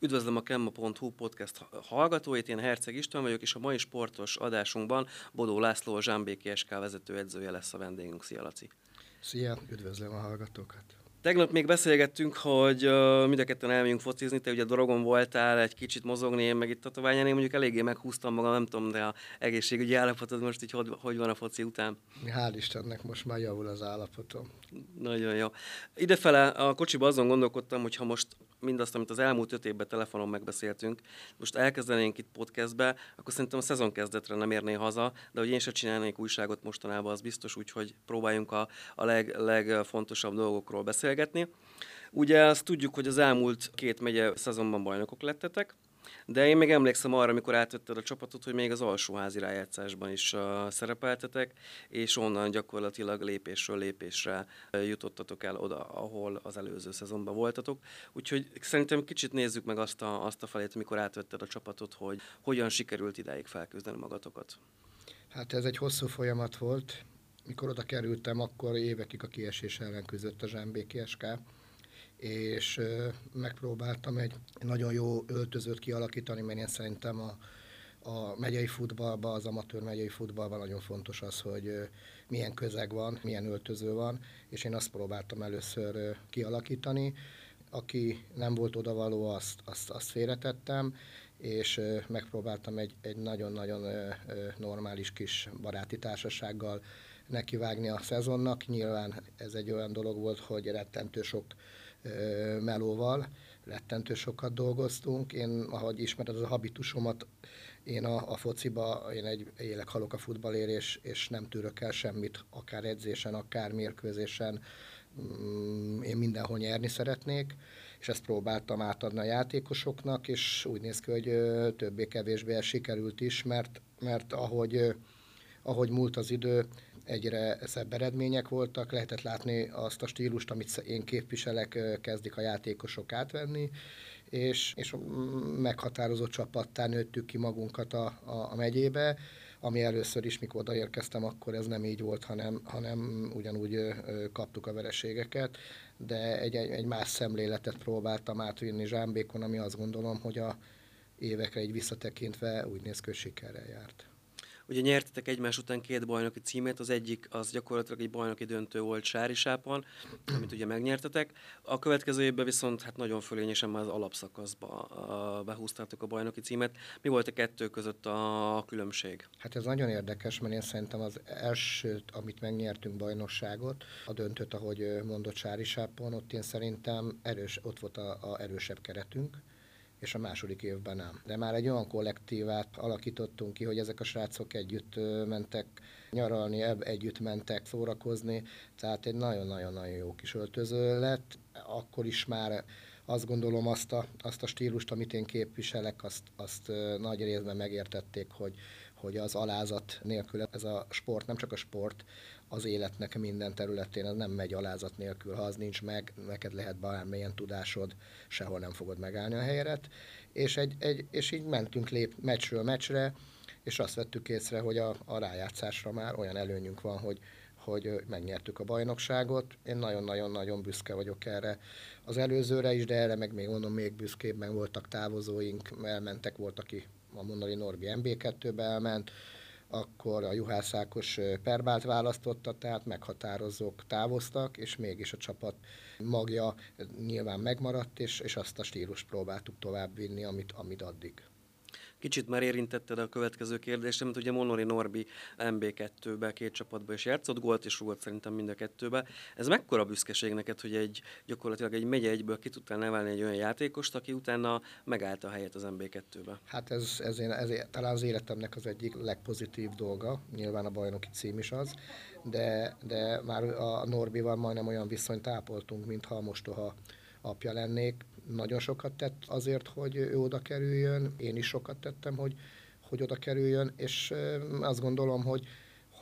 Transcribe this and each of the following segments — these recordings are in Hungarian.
Üdvözlöm a Kemma.hu podcast hallgatóit, én Herceg István vagyok, és a mai sportos adásunkban Bodó László, a Zsámbéki SK vezetőedzője lesz a vendégünk. Szia, Laci! Szia, üdvözlöm a hallgatókat! Tegnap még beszélgettünk, hogy uh, mind a ketten elmegyünk focizni, te ugye drogon voltál, egy kicsit mozogni, én meg itt tatoványán, én mondjuk eléggé meghúztam magam, nem tudom, de a egészségügyi állapotod most így hogy, hogy van a foci után? Hál' Istennek most már javul az állapotom. Nagyon jó. Idefele a kocsiba azon gondolkodtam, hogy ha most mindazt, amit az elmúlt öt évben telefonon megbeszéltünk, most elkezdenénk itt podcastbe, akkor szerintem a szezon kezdetre nem érné haza, de hogy én se csinálnék újságot mostanában, az biztos úgy, hogy próbáljunk a, a leg, legfontosabb dolgokról beszélgetni. Ugye azt tudjuk, hogy az elmúlt két megye szezonban bajnokok lettetek, de én még emlékszem arra, amikor átvetted a csapatot, hogy még az alsóházi rájátszásban is szerepeltetek, és onnan gyakorlatilag lépésről lépésre jutottatok el oda, ahol az előző szezonban voltatok. Úgyhogy szerintem kicsit nézzük meg azt a, azt a felét, amikor átvetted a csapatot, hogy hogyan sikerült idáig felküzdeni magatokat. Hát ez egy hosszú folyamat volt. Mikor oda kerültem, akkor évekig a kiesés ellen küzdött a Zsámbéki SK és megpróbáltam egy nagyon jó öltözőt kialakítani, mert én szerintem a, a megyei futballban, az amatőr megyei futballban nagyon fontos az, hogy milyen közeg van, milyen öltöző van, és én azt próbáltam először kialakítani. Aki nem volt odavaló, azt, azt, azt félretettem, és megpróbáltam egy, egy nagyon-nagyon normális kis baráti társasággal nekivágni a szezonnak. Nyilván ez egy olyan dolog volt, hogy rettentő sok melóval, rettentő sokat dolgoztunk. Én, ahogy ismered az a habitusomat, én a, a fociba, én egy élek halok a futballért, és, és nem tűrök el semmit, akár edzésen, akár mérkőzésen. Mm, én mindenhol nyerni szeretnék, és ezt próbáltam átadni a játékosoknak, és úgy néz ki, hogy többé-kevésbé sikerült is, mert, mert ahogy, ahogy múlt az idő, egyre szebb eredmények voltak, lehetett látni azt a stílust, amit én képviselek, kezdik a játékosok átvenni, és, és meghatározott csapattá nőttük ki magunkat a, a, a megyébe, ami először is, mikor odaérkeztem, akkor ez nem így volt, hanem, hanem ugyanúgy kaptuk a vereségeket, de egy, egy, egy más szemléletet próbáltam átvinni Zsámbékon, ami azt gondolom, hogy a évekre egy visszatekintve úgy néz ki, hogy sikerrel járt. Ugye nyertetek egymás után két bajnoki címét, az egyik az gyakorlatilag egy bajnoki döntő volt Sárisában, amit ugye megnyertetek. A következő évben viszont hát nagyon fölényesen már az alapszakaszba behúztátok a bajnoki címet. Mi volt a kettő között a különbség? Hát ez nagyon érdekes, mert én szerintem az első, amit megnyertünk bajnokságot, a döntőt, ahogy mondott Sárisápon, ott én szerintem erős, ott volt a, a erősebb keretünk és a második évben nem. De már egy olyan kollektívát alakítottunk ki, hogy ezek a srácok együtt mentek nyaralni, együtt mentek szórakozni, tehát egy nagyon-nagyon-nagyon jó kis öltöző lett. Akkor is már azt gondolom azt a, azt a stílust, amit én képviselek, azt, azt nagy részben megértették, hogy, hogy az alázat nélkül ez a sport, nem csak a sport, az életnek minden területén, az nem megy alázat nélkül. Ha az nincs meg, neked lehet bármilyen tudásod, sehol nem fogod megállni a helyeret. És, egy, egy, és így mentünk lép meccsről meccsre, és azt vettük észre, hogy a, a rájátszásra már olyan előnyünk van, hogy, hogy megnyertük a bajnokságot. Én nagyon-nagyon-nagyon büszke vagyok erre az előzőre is, de erre meg még mondom, még büszkébben voltak távozóink, elmentek, volt, aki a Mondali Norbi MB2-be elment, akkor a Juhász Ákos Perbált választotta, tehát meghatározók távoztak, és mégis a csapat magja nyilván megmaradt, és, és azt a stílust próbáltuk továbbvinni, amit, amit addig. Kicsit már érintetted a következő kérdést, mint ugye Monori Norbi MB2-be, két csapatba is játszott, gólt és rúgott szerintem mind a kettőbe. Ez mekkora büszkeség neked, hogy egy gyakorlatilag egy megye egyből ki tudtál nevelni egy olyan játékost, aki utána megállt a helyet az MB2-be? Hát ez, ez, én, ez talán az életemnek az egyik legpozitív dolga, nyilván a bajnoki cím is az, de, de már a Norbival majdnem olyan viszonyt ápoltunk, mintha mostoha apja lennék nagyon sokat tett azért, hogy ő oda kerüljön, én is sokat tettem, hogy, hogy oda kerüljön, és azt gondolom, hogy,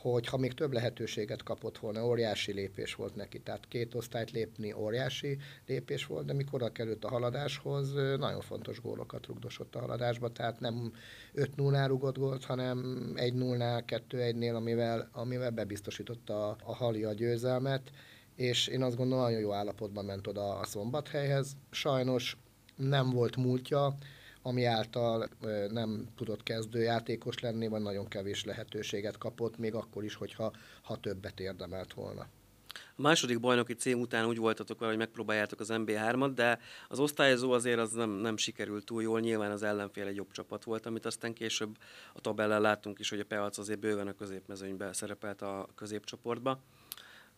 hogy ha még több lehetőséget kapott volna, óriási lépés volt neki. Tehát két osztályt lépni óriási lépés volt, de mikor oda került a haladáshoz, nagyon fontos gólokat rugdosott a haladásba, tehát nem 5-0-nál rugott gólt, hanem 1-0-nál, 2-1-nél, amivel, amivel bebiztosította a, a Hali a győzelmet és én azt gondolom, nagyon jó állapotban ment oda a szombathelyhez. Sajnos nem volt múltja, ami által nem tudott kezdőjátékos lenni, vagy nagyon kevés lehetőséget kapott, még akkor is, hogyha ha többet érdemelt volna. A második bajnoki cím után úgy voltatok vele, hogy megpróbáljátok az MB3-at, de az osztályozó azért az nem, nem sikerült túl jól. Nyilván az ellenfél egy jobb csapat volt, amit aztán később a tabellán láttunk is, hogy a Peac azért bőven a középmezőnybe szerepelt a középcsoportba.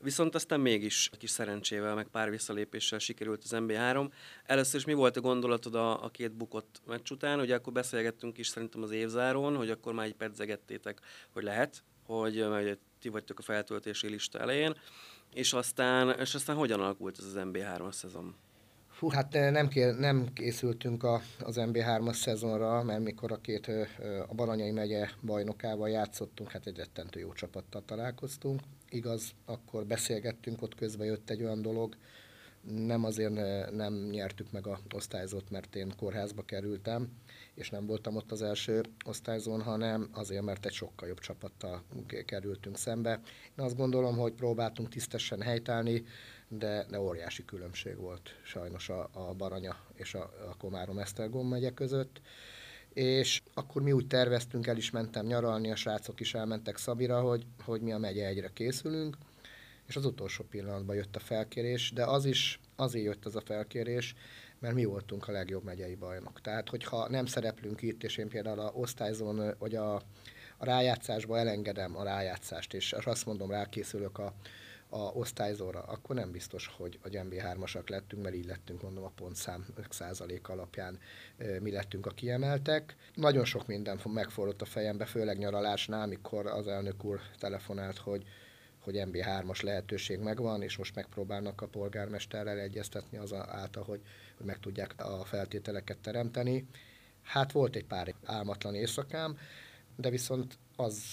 Viszont aztán mégis kis szerencsével, meg pár visszalépéssel sikerült az MB3. Először is mi volt a gondolatod a, a két bukott meccs után? Ugye akkor beszélgettünk is szerintem az évzáron, hogy akkor már egy pedzegettétek, hogy lehet, hogy mert ti vagytok a feltöltési lista elején, és aztán, és aztán hogyan alakult ez az MB3-as szezon? Fú, hát nem, ké, nem készültünk a, az MB3-as szezonra, mert mikor a két a Baranyai megye bajnokával játszottunk, hát egy rettentő jó csapattal találkoztunk. Igaz, akkor beszélgettünk, ott közben jött egy olyan dolog, nem azért nem nyertük meg a osztályzót, mert én kórházba kerültem, és nem voltam ott az első osztályzón, hanem azért, mert egy sokkal jobb csapattal kerültünk szembe. Én azt gondolom, hogy próbáltunk tisztesen helytállni, de, de óriási különbség volt sajnos a, a Baranya és a, a Komárom-Esztergom megye között. És akkor mi úgy terveztünk, el is mentem nyaralni, a srácok is elmentek Szabira, hogy, hogy mi a megye egyre készülünk, és az utolsó pillanatban jött a felkérés, de az is azért jött az a felkérés, mert mi voltunk a legjobb megyei bajnok. Tehát, hogyha nem szereplünk itt, és én például a osztályzón, vagy a, a rájátszásba elengedem a rájátszást, és azt mondom, rákészülök a, a osztályzóra, akkor nem biztos, hogy a MB3-asak lettünk, mert így lettünk, mondom, a pontszám 5% alapján mi lettünk a kiemeltek. Nagyon sok minden megfordult a fejembe, főleg nyaralásnál, amikor az elnök úr telefonált, hogy hogy MB3-as lehetőség megvan, és most megpróbálnak a polgármesterrel egyeztetni az által, hogy, hogy meg tudják a feltételeket teremteni. Hát volt egy pár álmatlan éjszakám, de viszont az,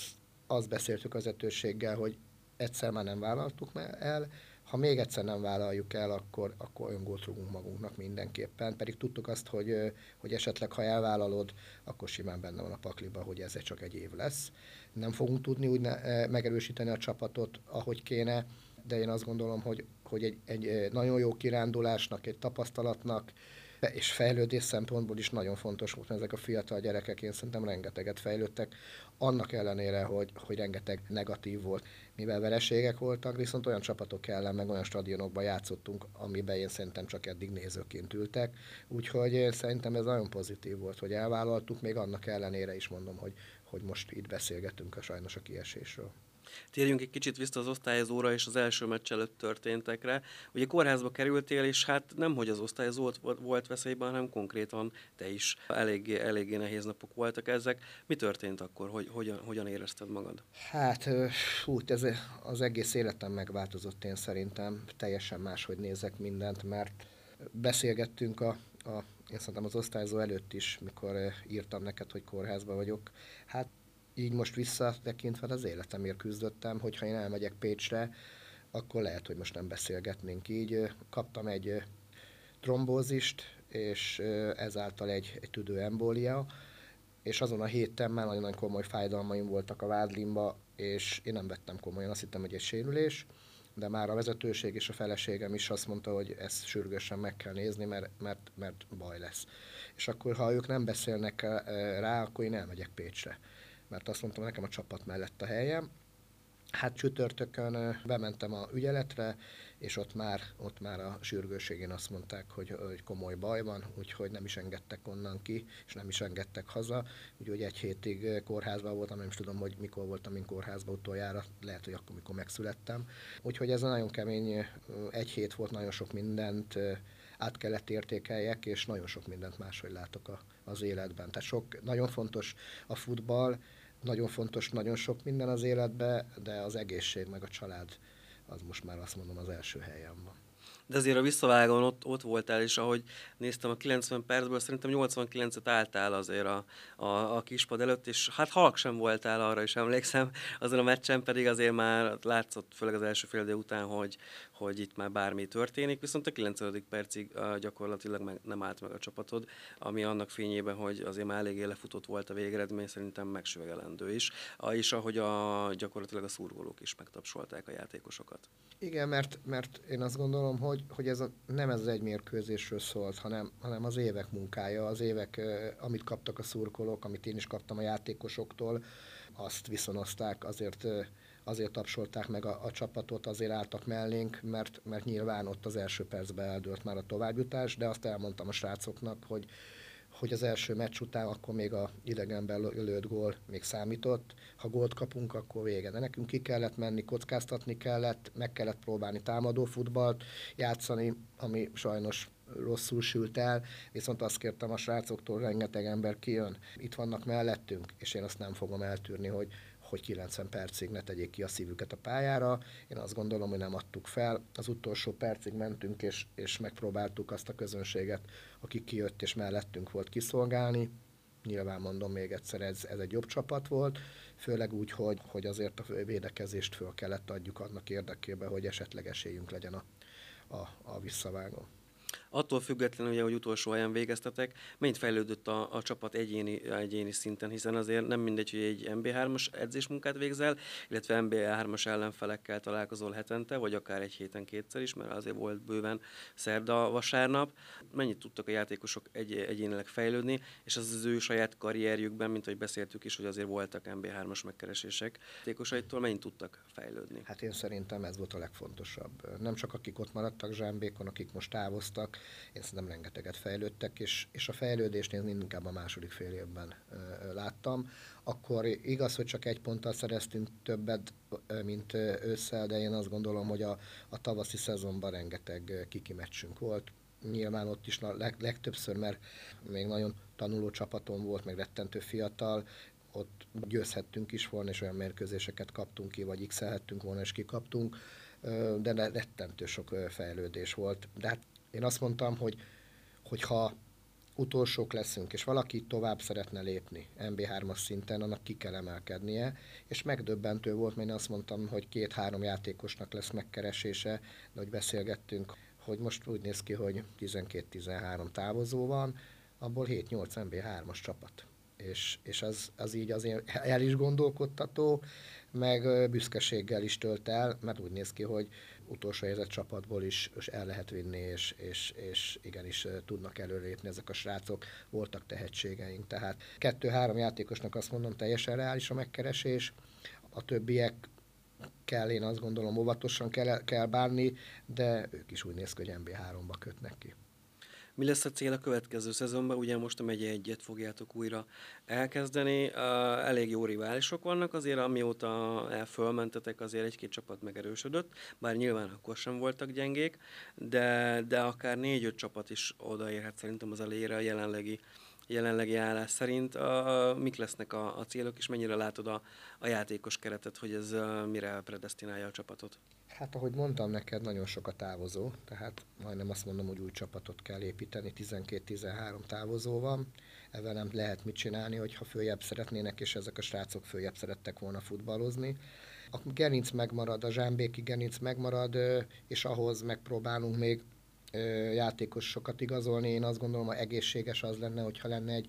az beszéltük az vezetőséggel, hogy egyszer már nem vállaltuk el, ha még egyszer nem vállaljuk el, akkor, akkor olyan rúgunk magunknak mindenképpen. Pedig tudtuk azt, hogy, hogy esetleg ha elvállalod, akkor simán benne van a pakliba, hogy ez csak egy év lesz. Nem fogunk tudni úgy ne, megerősíteni a csapatot, ahogy kéne, de én azt gondolom, hogy, hogy egy, egy nagyon jó kirándulásnak, egy tapasztalatnak, és fejlődés szempontból is nagyon fontos volt, mert ezek a fiatal gyerekek én szerintem rengeteget fejlődtek, annak ellenére, hogy, hogy rengeteg negatív volt, mivel vereségek voltak, viszont olyan csapatok ellen, meg olyan stadionokban játszottunk, amiben én szerintem csak eddig nézőként ültek, úgyhogy szerintem ez nagyon pozitív volt, hogy elvállaltuk, még annak ellenére is mondom, hogy, hogy most itt beszélgetünk a sajnos a kiesésről. Térjünk egy kicsit vissza az osztályozóra és az első meccs előtt történtekre. Ugye kórházba kerültél, és hát nem, hogy az osztályozó volt, veszélyben, hanem konkrétan te is. Eléggé, eléggé nehéz napok voltak ezek. Mi történt akkor? Hogy, hogyan, hogyan érezted magad? Hát, úgy, ez az egész életem megváltozott én szerintem. Teljesen máshogy nézek mindent, mert beszélgettünk a, a én szerintem az osztályzó előtt is, mikor írtam neked, hogy kórházban vagyok. Hát így most visszatekintve az életemért küzdöttem, hogyha én elmegyek Pécsre, akkor lehet, hogy most nem beszélgetnénk így. Kaptam egy trombózist, és ezáltal egy, egy tüdőembólia, és azon a héten már nagyon, komoly fájdalmaim voltak a vádlimba, és én nem vettem komolyan, azt hittem, hogy egy sérülés, de már a vezetőség és a feleségem is azt mondta, hogy ezt sürgősen meg kell nézni, mert, mert, mert baj lesz. És akkor, ha ők nem beszélnek rá, akkor én elmegyek Pécsre mert azt mondtam, nekem a csapat mellett a helyem. Hát csütörtökön bementem a ügyeletre, és ott már, ott már a sürgőségén azt mondták, hogy, hogy komoly baj van, úgyhogy nem is engedtek onnan ki, és nem is engedtek haza. Úgyhogy egy hétig kórházban voltam, nem is tudom, hogy mikor voltam én kórházban utoljára, lehet, hogy akkor, mikor megszülettem. Úgyhogy ez a nagyon kemény, egy hét volt, nagyon sok mindent át kellett értékeljek, és nagyon sok mindent máshogy látok a, az életben. Tehát sok, nagyon fontos a futball, nagyon fontos, nagyon sok minden az életbe, de az egészség meg a család az most már azt mondom az első helyen van. De azért a visszavágón ott, ott voltál, és ahogy néztem a 90 percből, szerintem 89-et álltál azért a, a, a kispad előtt, és hát halk sem voltál, arra is emlékszem, azon a meccsen pedig azért már látszott, főleg az első fél után, hogy, hogy itt már bármi történik, viszont a 9. percig gyakorlatilag meg nem állt meg a csapatod, ami annak fényében, hogy azért már eléggé lefutott volt a végeredmény, szerintem megsüvegelendő is, és ahogy a, gyakorlatilag a szurkolók is megtapsolták a játékosokat. Igen, mert, mert én azt gondolom, hogy, hogy ez a, nem ez egy mérkőzésről szólt, hanem, hanem az évek munkája, az évek, amit kaptak a szurkolók, amit én is kaptam a játékosoktól, azt viszonozták, azért azért tapsolták meg a, a csapatot, azért álltak mellénk, mert, mert nyilván ott az első percben eldőlt már a továbbjutás, de azt elmondtam a srácoknak, hogy, hogy az első meccs után akkor még a idegenben lőtt gól még számított. Ha gólt kapunk, akkor vége. De nekünk ki kellett menni, kockáztatni kellett, meg kellett próbálni támadó futballt játszani, ami sajnos rosszul sült el, viszont azt kértem a srácoktól, rengeteg ember kijön, itt vannak mellettünk, és én azt nem fogom eltűrni, hogy, hogy 90 percig ne tegyék ki a szívüket a pályára. Én azt gondolom, hogy nem adtuk fel. Az utolsó percig mentünk, és, és megpróbáltuk azt a közönséget, aki kijött és mellettünk volt kiszolgálni. Nyilván mondom még egyszer, ez, ez egy jobb csapat volt, főleg úgy, hogy, hogy azért a védekezést föl kellett adjuk annak érdekében, hogy esetleg esélyünk legyen a, a, a visszavágó. Attól függetlenül, ugye, hogy utolsó helyen végeztetek, mennyit fejlődött a, a csapat egyéni, egyéni szinten, hiszen azért nem mindegy, hogy egy MB3-as edzésmunkát végzel, illetve MB3-as ellenfelekkel találkozol hetente, vagy akár egy héten kétszer is, mert azért volt bőven szerda, vasárnap. Mennyit tudtak a játékosok egy, egyénileg fejlődni, és az az ő saját karrierjükben, mint ahogy beszéltük is, hogy azért voltak MB3-as megkeresések játékosaitól, mennyit tudtak fejlődni? Hát én szerintem ez volt a legfontosabb. Nem csak akik ott maradtak Zsámbékon, akik most távoztak, én szerintem rengeteget fejlődtek, és, és a fejlődést én inkább a második fél évben ö, láttam. Akkor igaz, hogy csak egy ponttal szereztünk többet, mint ősszel, de én azt gondolom, hogy a, a tavaszi szezonban rengeteg kiki meccsünk volt. Nyilván ott is leg, legtöbbször, mert még nagyon tanuló csapatom volt, meg rettentő fiatal, ott győzhettünk is volna, és olyan mérkőzéseket kaptunk ki, vagy x volna, és kikaptunk, de rettentő sok fejlődés volt. De hát én azt mondtam, hogy, hogy ha utolsók leszünk, és valaki tovább szeretne lépni MB3-as szinten, annak ki kell emelkednie, és megdöbbentő volt, mert én azt mondtam, hogy két-három játékosnak lesz megkeresése, de hogy beszélgettünk, hogy most úgy néz ki, hogy 12-13 távozó van, abból 7-8 MB3-as csapat. És, és az, az így azért el is gondolkodtató, meg büszkeséggel is tölt el, mert úgy néz ki, hogy utolsó helyzet csapatból is, is el lehet vinni, és, és, és igenis tudnak előrépni ezek a srácok, voltak tehetségeink. Tehát kettő-három játékosnak azt mondom, teljesen reális a megkeresés, a többiek kell, én azt gondolom, óvatosan kell, kell bánni, de ők is úgy néz ki, hogy MB3-ba kötnek ki. Mi lesz a cél a következő szezonban? Ugye most a megye egyet fogjátok újra elkezdeni. Elég jó riválisok vannak azért, amióta elfölmentetek, azért egy-két csapat megerősödött, bár nyilván akkor sem voltak gyengék, de, de akár négy-öt csapat is odaérhet szerintem az elejére a jelenlegi jelenlegi állás szerint. A, a, mik lesznek a, a célok, és mennyire látod a, a játékos keretet, hogy ez a, mire predestinálja a csapatot? Hát ahogy mondtam neked, nagyon sok a távozó, tehát majdnem azt mondom, hogy új csapatot kell építeni, 12-13 távozó van, ezzel nem lehet mit csinálni, hogyha följebb szeretnének, és ezek a srácok följebb szerettek volna futballozni. A gerinc megmarad, a zsámbéki gerinc megmarad, és ahhoz megpróbálunk még játékosokat igazolni. Én azt gondolom, hogy egészséges az lenne, hogyha lenne egy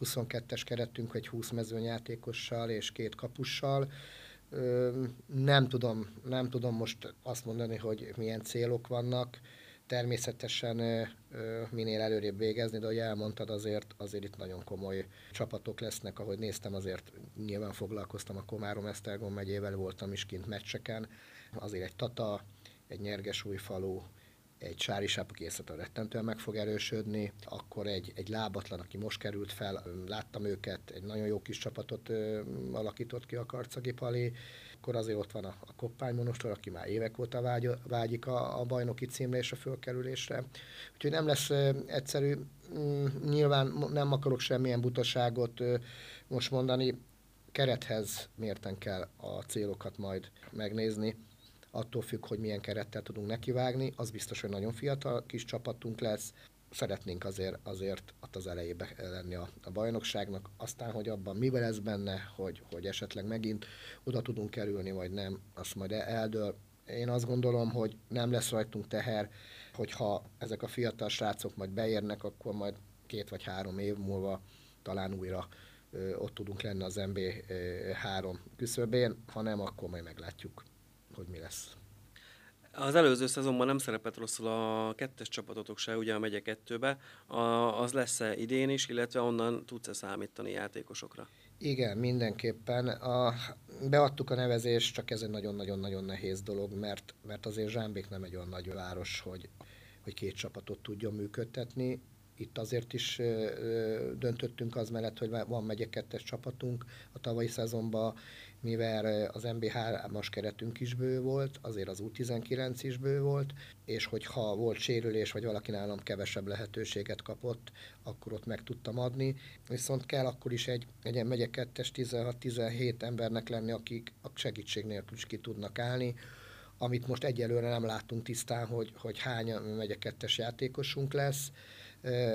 22-es keretünk, egy 20 mezőnyjátékossal és két kapussal. Nem tudom, nem tudom most azt mondani, hogy milyen célok vannak. Természetesen minél előrébb végezni, de ahogy elmondtad, azért, azért itt nagyon komoly csapatok lesznek, ahogy néztem, azért nyilván foglalkoztam a Komárom Esztergom megyével, voltam is kint meccseken, azért egy Tata, egy Nyergesújfalu, egy Sári Sápakészlet rettentően meg fog erősödni, akkor egy, egy lábatlan, aki most került fel, láttam őket, egy nagyon jó kis csapatot ö, alakított ki a Karcagi Pali, akkor azért ott van a, a Koppány Monostor, aki már évek óta vágy, vágyik a, a bajnoki címre és a fölkerülésre. Úgyhogy nem lesz ö, egyszerű, mm, nyilván nem akarok semmilyen butaságot ö, most mondani, kerethez mérten kell a célokat majd megnézni attól függ, hogy milyen kerettel tudunk nekivágni. Az biztos, hogy nagyon fiatal kis csapatunk lesz, szeretnénk azért, azért ott az elejébe lenni a, a bajnokságnak, aztán, hogy abban mi lesz benne, hogy, hogy esetleg megint oda tudunk kerülni, vagy nem, azt majd eldől. Én azt gondolom, hogy nem lesz rajtunk teher, hogyha ezek a fiatal srácok majd beérnek, akkor majd két vagy három év múlva talán újra ott tudunk lenni az MB3 küszöbén, ha nem, akkor majd meglátjuk, hogy mi lesz. Az előző szezonban nem szerepet rosszul a kettes csapatotok se, ugye a megye kettőbe. A, az lesz-e idén is, illetve onnan tudsz-e számítani játékosokra? Igen, mindenképpen. A, beadtuk a nevezést, csak ez egy nagyon-nagyon-nagyon nehéz dolog, mert, mert azért Zsámbék nem egy olyan nagy város, hogy, hogy két csapatot tudjon működtetni itt azért is döntöttünk az mellett, hogy van megye kettes csapatunk a tavalyi szezonban, mivel az MB3-as keretünk is bő volt, azért az U19 is bő volt, és hogyha volt sérülés, vagy valaki nálam kevesebb lehetőséget kapott, akkor ott meg tudtam adni. Viszont kell akkor is egy, egy megye kettes 16-17 embernek lenni, akik a segítség nélkül is ki tudnak állni, amit most egyelőre nem látunk tisztán, hogy, hogy hány megye kettes játékosunk lesz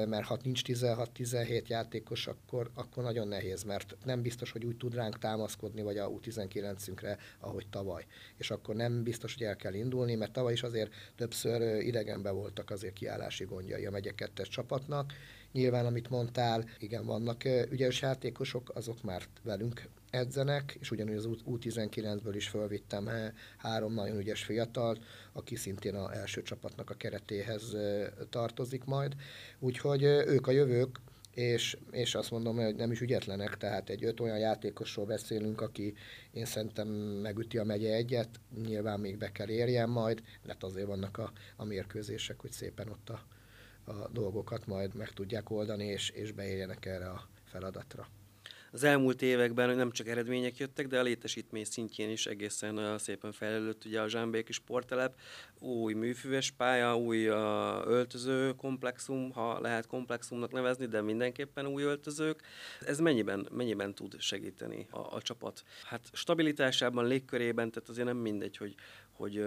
mert ha nincs 16-17 játékos, akkor, akkor nagyon nehéz, mert nem biztos, hogy úgy tud ránk támaszkodni, vagy a U19-ünkre, ahogy tavaly. És akkor nem biztos, hogy el kell indulni, mert tavaly is azért többször idegenbe voltak azért kiállási gondjai a megye csapatnak, Nyilván, amit mondtál, igen, vannak ügyes játékosok, azok már velünk edzenek, és ugyanúgy az U19-ből is fölvittem három nagyon ügyes fiatalt, aki szintén az első csapatnak a keretéhez tartozik majd. Úgyhogy ők a jövők, és, és azt mondom, hogy nem is ügyetlenek, tehát egy öt olyan játékosról beszélünk, aki én szerintem megüti a megye egyet, nyilván még be kell érjen majd, de azért vannak a, a mérkőzések, hogy szépen ott a, a dolgokat majd meg tudják oldani, és, és beérjenek erre a feladatra. Az elmúlt években nem csak eredmények jöttek, de a létesítmény szintjén is egészen szépen fejlődött. Ugye a Zsámbéki sporttelep, új műfüves pálya, új öltöző komplexum, ha lehet komplexumnak nevezni, de mindenképpen új öltözők. Ez mennyiben, mennyiben tud segíteni a, a csapat? Hát stabilitásában, légkörében, tehát azért nem mindegy, hogy, hogy uh,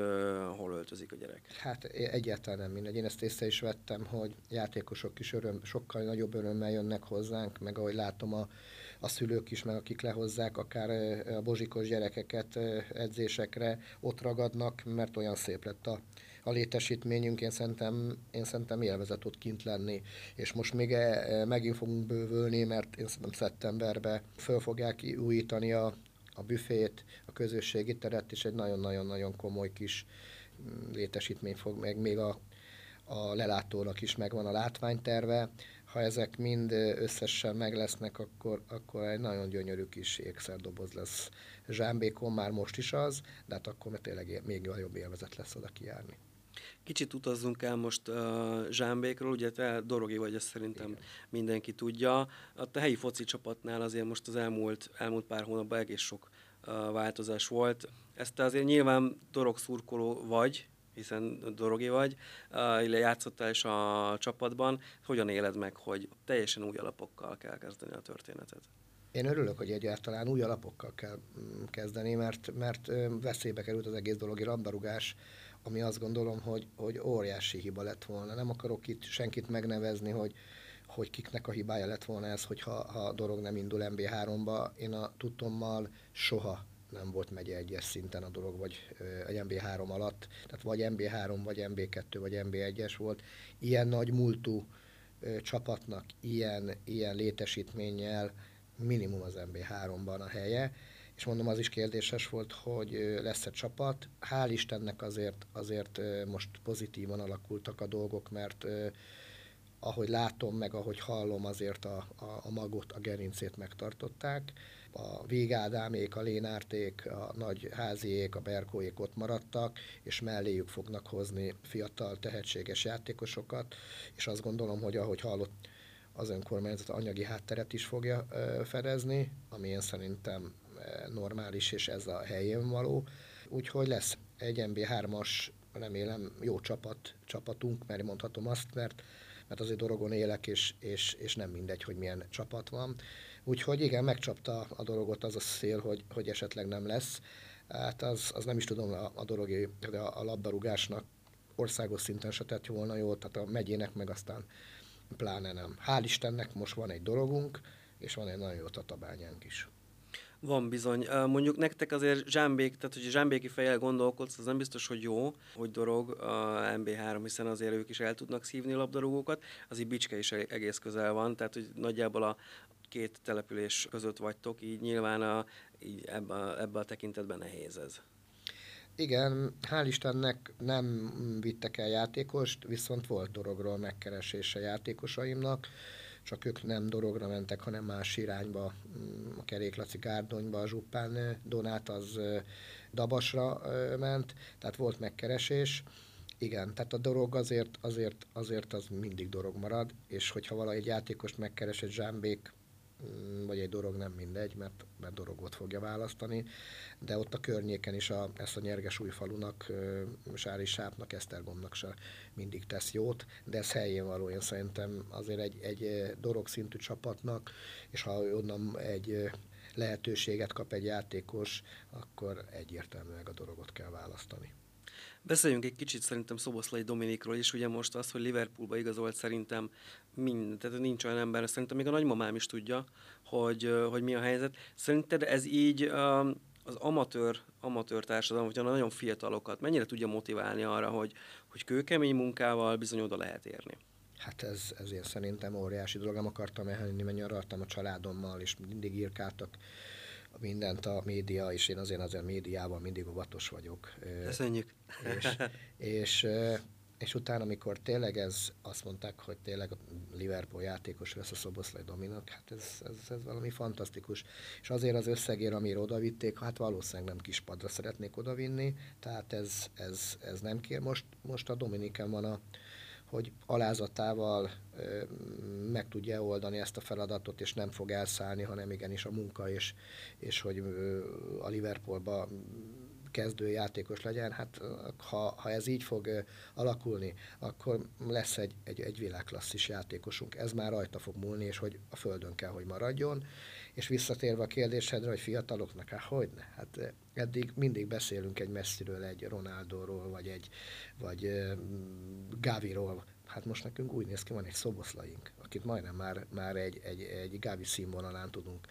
hol öltözik a gyerek? Hát egyáltalán nem mindegy. Én ezt észre is vettem, hogy játékosok is öröm, sokkal nagyobb örömmel jönnek hozzánk, meg ahogy látom a, a szülők is, meg akik lehozzák akár a bozsikos gyerekeket edzésekre, ott ragadnak, mert olyan szép lett a, a létesítményünk, én szerintem, én szerintem élvezet ott kint lenni. És most még e, megint fogunk bővülni, mert én szerintem szeptemberben föl fogják újítani a, a büfét, a közösségi teret, és egy nagyon-nagyon-nagyon komoly kis mm, létesítmény fog meg, még a, a lelátónak is megvan a látványterve. Ha ezek mind összesen meg lesznek, akkor, akkor egy nagyon gyönyörű kis ékszerdoboz lesz. Zsámbékon már most is az, de hát akkor tényleg még jobb élvezet lesz oda kijárni. Kicsit utazzunk el most uh, Zsámbékról, ugye te Dorogi vagy, ezt szerintem Igen. mindenki tudja. A te helyi foci csapatnál azért most az elmúlt, elmúlt pár hónapban egész sok uh, változás volt. Ezt te azért nyilván dorog szurkoló vagy, hiszen dorogi vagy, uh, játszottál is a csapatban. Hogyan éled meg, hogy teljesen új alapokkal kell kezdeni a történetet? Én örülök, hogy egyáltalán új alapokkal kell mm, kezdeni, mert, mert veszélybe került az egész dologi labdarúgás ami azt gondolom, hogy, hogy óriási hiba lett volna. Nem akarok itt senkit megnevezni, hogy, hogy kiknek a hibája lett volna ez, hogyha ha a dolog nem indul MB3-ba. Én a tudtommal soha nem volt megye egyes szinten a dolog, vagy egy MB3 alatt, tehát vagy MB3, vagy MB2, vagy MB1-es volt. Ilyen nagy múltú csapatnak, ilyen, ilyen létesítménnyel minimum az MB3-ban a helye és mondom, az is kérdéses volt, hogy lesz-e csapat. Hál' Istennek azért, azért most pozitívan alakultak a dolgok, mert ahogy látom, meg ahogy hallom, azért a, a, a magot, a gerincét megtartották. A Végádámék, a Lénárték, a nagy háziék, a Berkóék ott maradtak, és melléjük fognak hozni fiatal, tehetséges játékosokat, és azt gondolom, hogy ahogy hallott, az önkormányzat anyagi hátteret is fogja fedezni, ami én szerintem normális, és ez a helyén való. Úgyhogy lesz egy MB3-as, remélem jó csapat, csapatunk, mert mondhatom azt, mert, mert azért dorogon élek, és, és, és nem mindegy, hogy milyen csapat van. Úgyhogy igen, megcsapta a dologot az a szél, hogy, hogy esetleg nem lesz. Hát az, az nem is tudom, a, a dorogi, de a, a labdarúgásnak országos szinten se tett volna jó, tehát a megyének meg aztán pláne nem. Hál' Istennek most van egy dologunk, és van egy nagyon jó tatabányánk is. Van bizony. Mondjuk nektek azért zsámbék, tehát hogy zsámbéki fejjel gondolkodsz, az nem biztos, hogy jó, hogy dorog a MB3, hiszen azért ők is el tudnak szívni labdarúgókat. Azért Bicske is egész közel van, tehát hogy nagyjából a két település között vagytok, így nyilván a, így ebbe, a, ebbe a tekintetben nehéz ez. Igen, hál' Istennek nem vittek el játékost, viszont volt dorogról megkeresése játékosaimnak csak ők nem dorogra mentek, hanem más irányba, mm, a Keréklaci Gárdonyba, a Zsuppán Donát az Dabasra ment, tehát volt megkeresés. Igen, tehát a dorog azért, azért, azért az mindig dorog marad, és hogyha valahogy egy játékost megkeres egy zsámbék, vagy egy dorog, nem mindegy, mert, mert dorogot fogja választani, de ott a környéken is a, ezt a nyerges újfalunak, Sári Sápnak, Esztergomnak se mindig tesz jót, de ez helyén való, én szerintem azért egy, egy dorog szintű csapatnak, és ha onnan egy lehetőséget kap egy játékos, akkor egyértelműen a dorogot kell választani. Beszéljünk egy kicsit szerintem Szoboszlai Dominikról is, ugye most az, hogy Liverpoolba igazolt szerintem mind, tehát nincs olyan ember, szerintem még a nagymamám is tudja, hogy, hogy mi a helyzet. Szerinted ez így az amatőr, amatőr társadalom, hogyha nagyon fiatalokat mennyire tudja motiválni arra, hogy, hogy kőkemény munkával bizony oda lehet érni? Hát ez, ez én szerintem óriási dolog. Nem akartam elmenni, mert nyaraltam a családommal, és mindig írkáltak mindent a média, és én azért azért médiában mindig óvatos vagyok. Köszönjük. És, és, és utána, amikor tényleg ez, azt mondták, hogy tényleg a Liverpool játékos lesz a Szoboszlai Dominak, hát ez, ez, ez valami fantasztikus. És azért az összegér, amire odavitték, hát valószínűleg nem kispadra szeretnék odavinni, tehát ez, ez, ez nem kér. Most, most a Dominiken van a, hogy alázatával meg tudja oldani ezt a feladatot, és nem fog elszállni, hanem igenis a munka, és, és hogy a Liverpoolba kezdő játékos legyen, hát ha, ha ez így fog alakulni, akkor lesz egy, egy, egy világklasszis játékosunk. Ez már rajta fog múlni, és hogy a földön kell, hogy maradjon. És visszatérve a kérdésedre, hogy fiataloknak, hát hogy ne? Hát eddig mindig beszélünk egy messziről, egy Ronaldóról, vagy egy vagy Gaviról, hát most nekünk úgy néz ki, van egy szoboszlaink, akit majdnem már, már egy, egy, egy Gávi színvonalán tudunk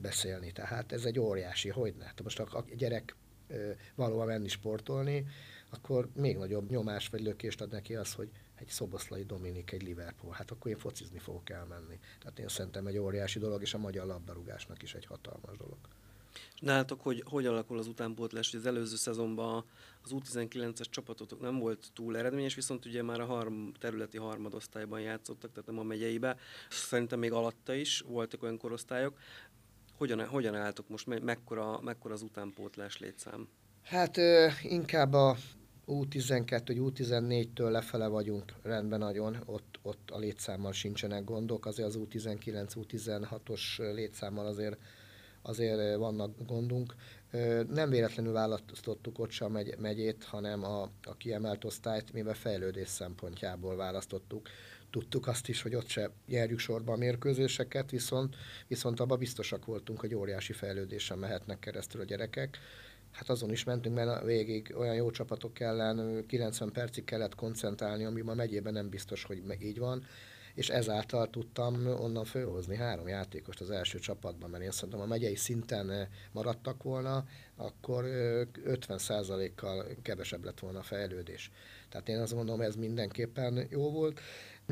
beszélni. Tehát ez egy óriási, hogy ne. Most a, a gyerek valóban menni sportolni, akkor még nagyobb nyomás vagy lökést ad neki az, hogy egy szoboszlai Dominik, egy Liverpool, hát akkor én focizni fogok elmenni. Tehát én szerintem egy óriási dolog, és a magyar labdarúgásnak is egy hatalmas dolog. Nálatok, hogy, hogy alakul az utánpótlás, hogy az előző szezonban az U19-es csapatotok nem volt túl eredményes, viszont ugye már a harm, területi harmadosztályban játszottak, tehát nem a megyeibe. Szerintem még alatta is voltak olyan korosztályok. Hogyan, hogyan álltok most? Mekkora, mekkora az utánpótlás létszám? Hát ö, inkább a U12 vagy U14-től lefele vagyunk rendben nagyon, ott, ott a létszámmal sincsenek gondok, azért az U19, U16-os létszámmal azért azért vannak gondunk. Nem véletlenül választottuk ott sem megy, megyét, hanem a, a kiemelt osztályt, mivel fejlődés szempontjából választottuk. Tudtuk azt is, hogy ott se járjuk sorba a mérkőzéseket, viszont, viszont abban biztosak voltunk, hogy óriási fejlődésen mehetnek keresztül a gyerekek. Hát azon is mentünk, mert végig olyan jó csapatok ellen 90 percig kellett koncentrálni, ami ma megyében nem biztos, hogy így van és ezáltal tudtam onnan fölhozni három játékost az első csapatban, mert én szerintem a megyei szinten eh, maradtak volna, akkor 50%-kal eh, kevesebb lett volna a fejlődés. Tehát én azt gondolom, ez mindenképpen jó volt.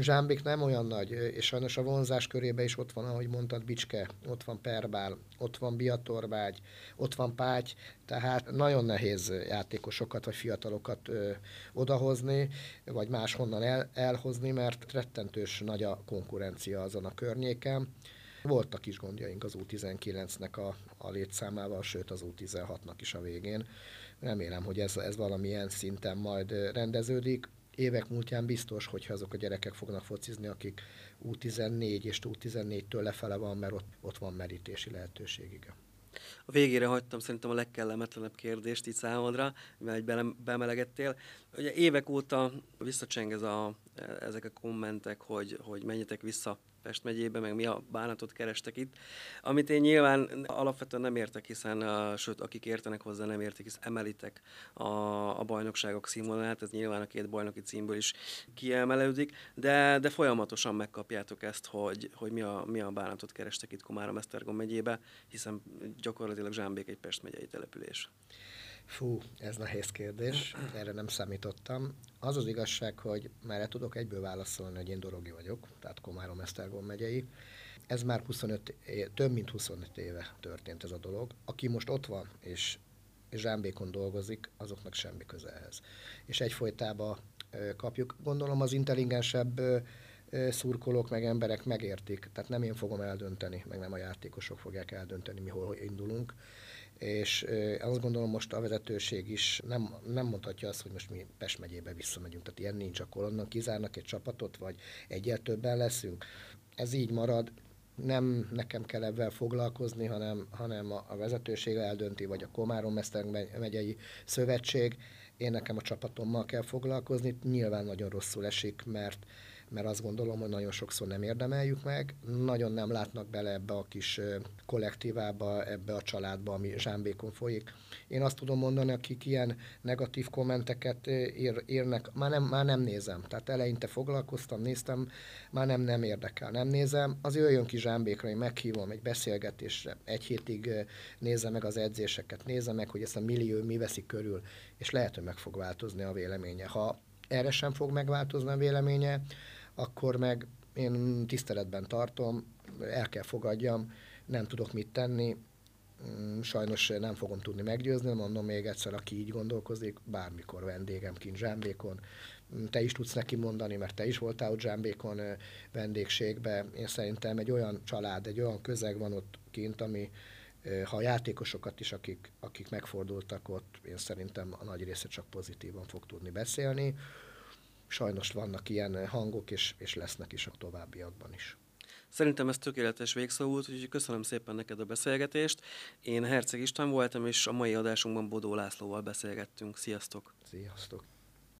Zsámbik nem olyan nagy, és sajnos a vonzás körébe is ott van, ahogy mondtad, Bicske, ott van Perbál, ott van Biatorbágy, ott van Páty, tehát nagyon nehéz játékosokat vagy fiatalokat ö, odahozni, vagy máshonnan el, elhozni, mert rettentős nagy a konkurencia azon a környéken. Voltak is gondjaink az U19-nek a, a létszámával, sőt az U16-nak is a végén. Remélem, hogy ez, ez valamilyen szinten majd rendeződik évek múltján biztos, hogyha azok a gyerekek fognak focizni, akik U14 és U14-től lefele van, mert ott, ott van merítési lehetőség, igen. A végére hagytam szerintem a legkellemetlenebb kérdést így számodra, mert egy bemelegettél. Ugye évek óta visszacseng ez a, ezek a kommentek, hogy, hogy menjetek vissza Pest megyébe, meg mi a bánatot kerestek itt, amit én nyilván alapvetően nem értek, hiszen, uh, sőt, akik értenek hozzá, nem értik, hisz emelitek a, a bajnokságok színvonalát, ez nyilván a két bajnoki címből is kiemelődik, de, de folyamatosan megkapjátok ezt, hogy, hogy mi, a, mi a bánatot kerestek itt Komárom-Esztergom megyébe, hiszen gyakorlatilag Zsámbék egy Pest megyei település. Fú, ez nehéz kérdés, erre nem számítottam. Az az igazság, hogy már tudok egyből válaszolni, hogy én Dorogi vagyok, tehát Komárom Esztergom megyei. Ez már 25, több mint 25 éve történt ez a dolog. Aki most ott van, és Zsámbékon dolgozik, azoknak semmi köze ehhez. És egyfolytában kapjuk. Gondolom az intelligensebb szurkolók, meg emberek megértik, tehát nem én fogom eldönteni, meg nem a játékosok fogják eldönteni, mi hol indulunk és azt gondolom most a vezetőség is nem, nem mondhatja azt, hogy most mi Pest megyébe visszamegyünk, tehát ilyen nincs, akkor onnan kizárnak egy csapatot, vagy egyel többen leszünk. Ez így marad, nem nekem kell ebben foglalkozni, hanem, hanem a, a vezetőség eldönti, vagy a Komárom Meszter megyei szövetség. Én nekem a csapatommal kell foglalkozni. Nyilván nagyon rosszul esik, mert mert azt gondolom, hogy nagyon sokszor nem érdemeljük meg, nagyon nem látnak bele ebbe a kis kollektívába, ebbe a családba, ami zsámbékon folyik. Én azt tudom mondani, akik ilyen negatív kommenteket ír, írnek, már nem, már nem nézem. Tehát eleinte foglalkoztam, néztem, már nem, nem érdekel, nem nézem. Az jöjjön ki zsámbékra, én meghívom egy beszélgetésre, egy hétig nézze meg az edzéseket, nézze meg, hogy ezt a millió mi veszi körül, és lehet, hogy meg fog változni a véleménye. Ha erre sem fog megváltozni a véleménye, akkor meg én tiszteletben tartom, el kell fogadjam, nem tudok mit tenni, mm, sajnos nem fogom tudni meggyőzni, mondom még egyszer, aki így gondolkozik, bármikor vendégem kint Zsámbékon, mm, te is tudsz neki mondani, mert te is voltál ott Zsámbékon vendégségbe. Én szerintem egy olyan család, egy olyan közeg van ott kint, ami ha a játékosokat is, akik, akik megfordultak ott, én szerintem a nagy része csak pozitívan fog tudni beszélni sajnos vannak ilyen hangok, és, és lesznek is a továbbiakban is. Szerintem ez tökéletes végszó volt, úgyhogy köszönöm szépen neked a beszélgetést. Én Herceg István voltam, és a mai adásunkban Bodó Lászlóval beszélgettünk. Sziasztok! Sziasztok!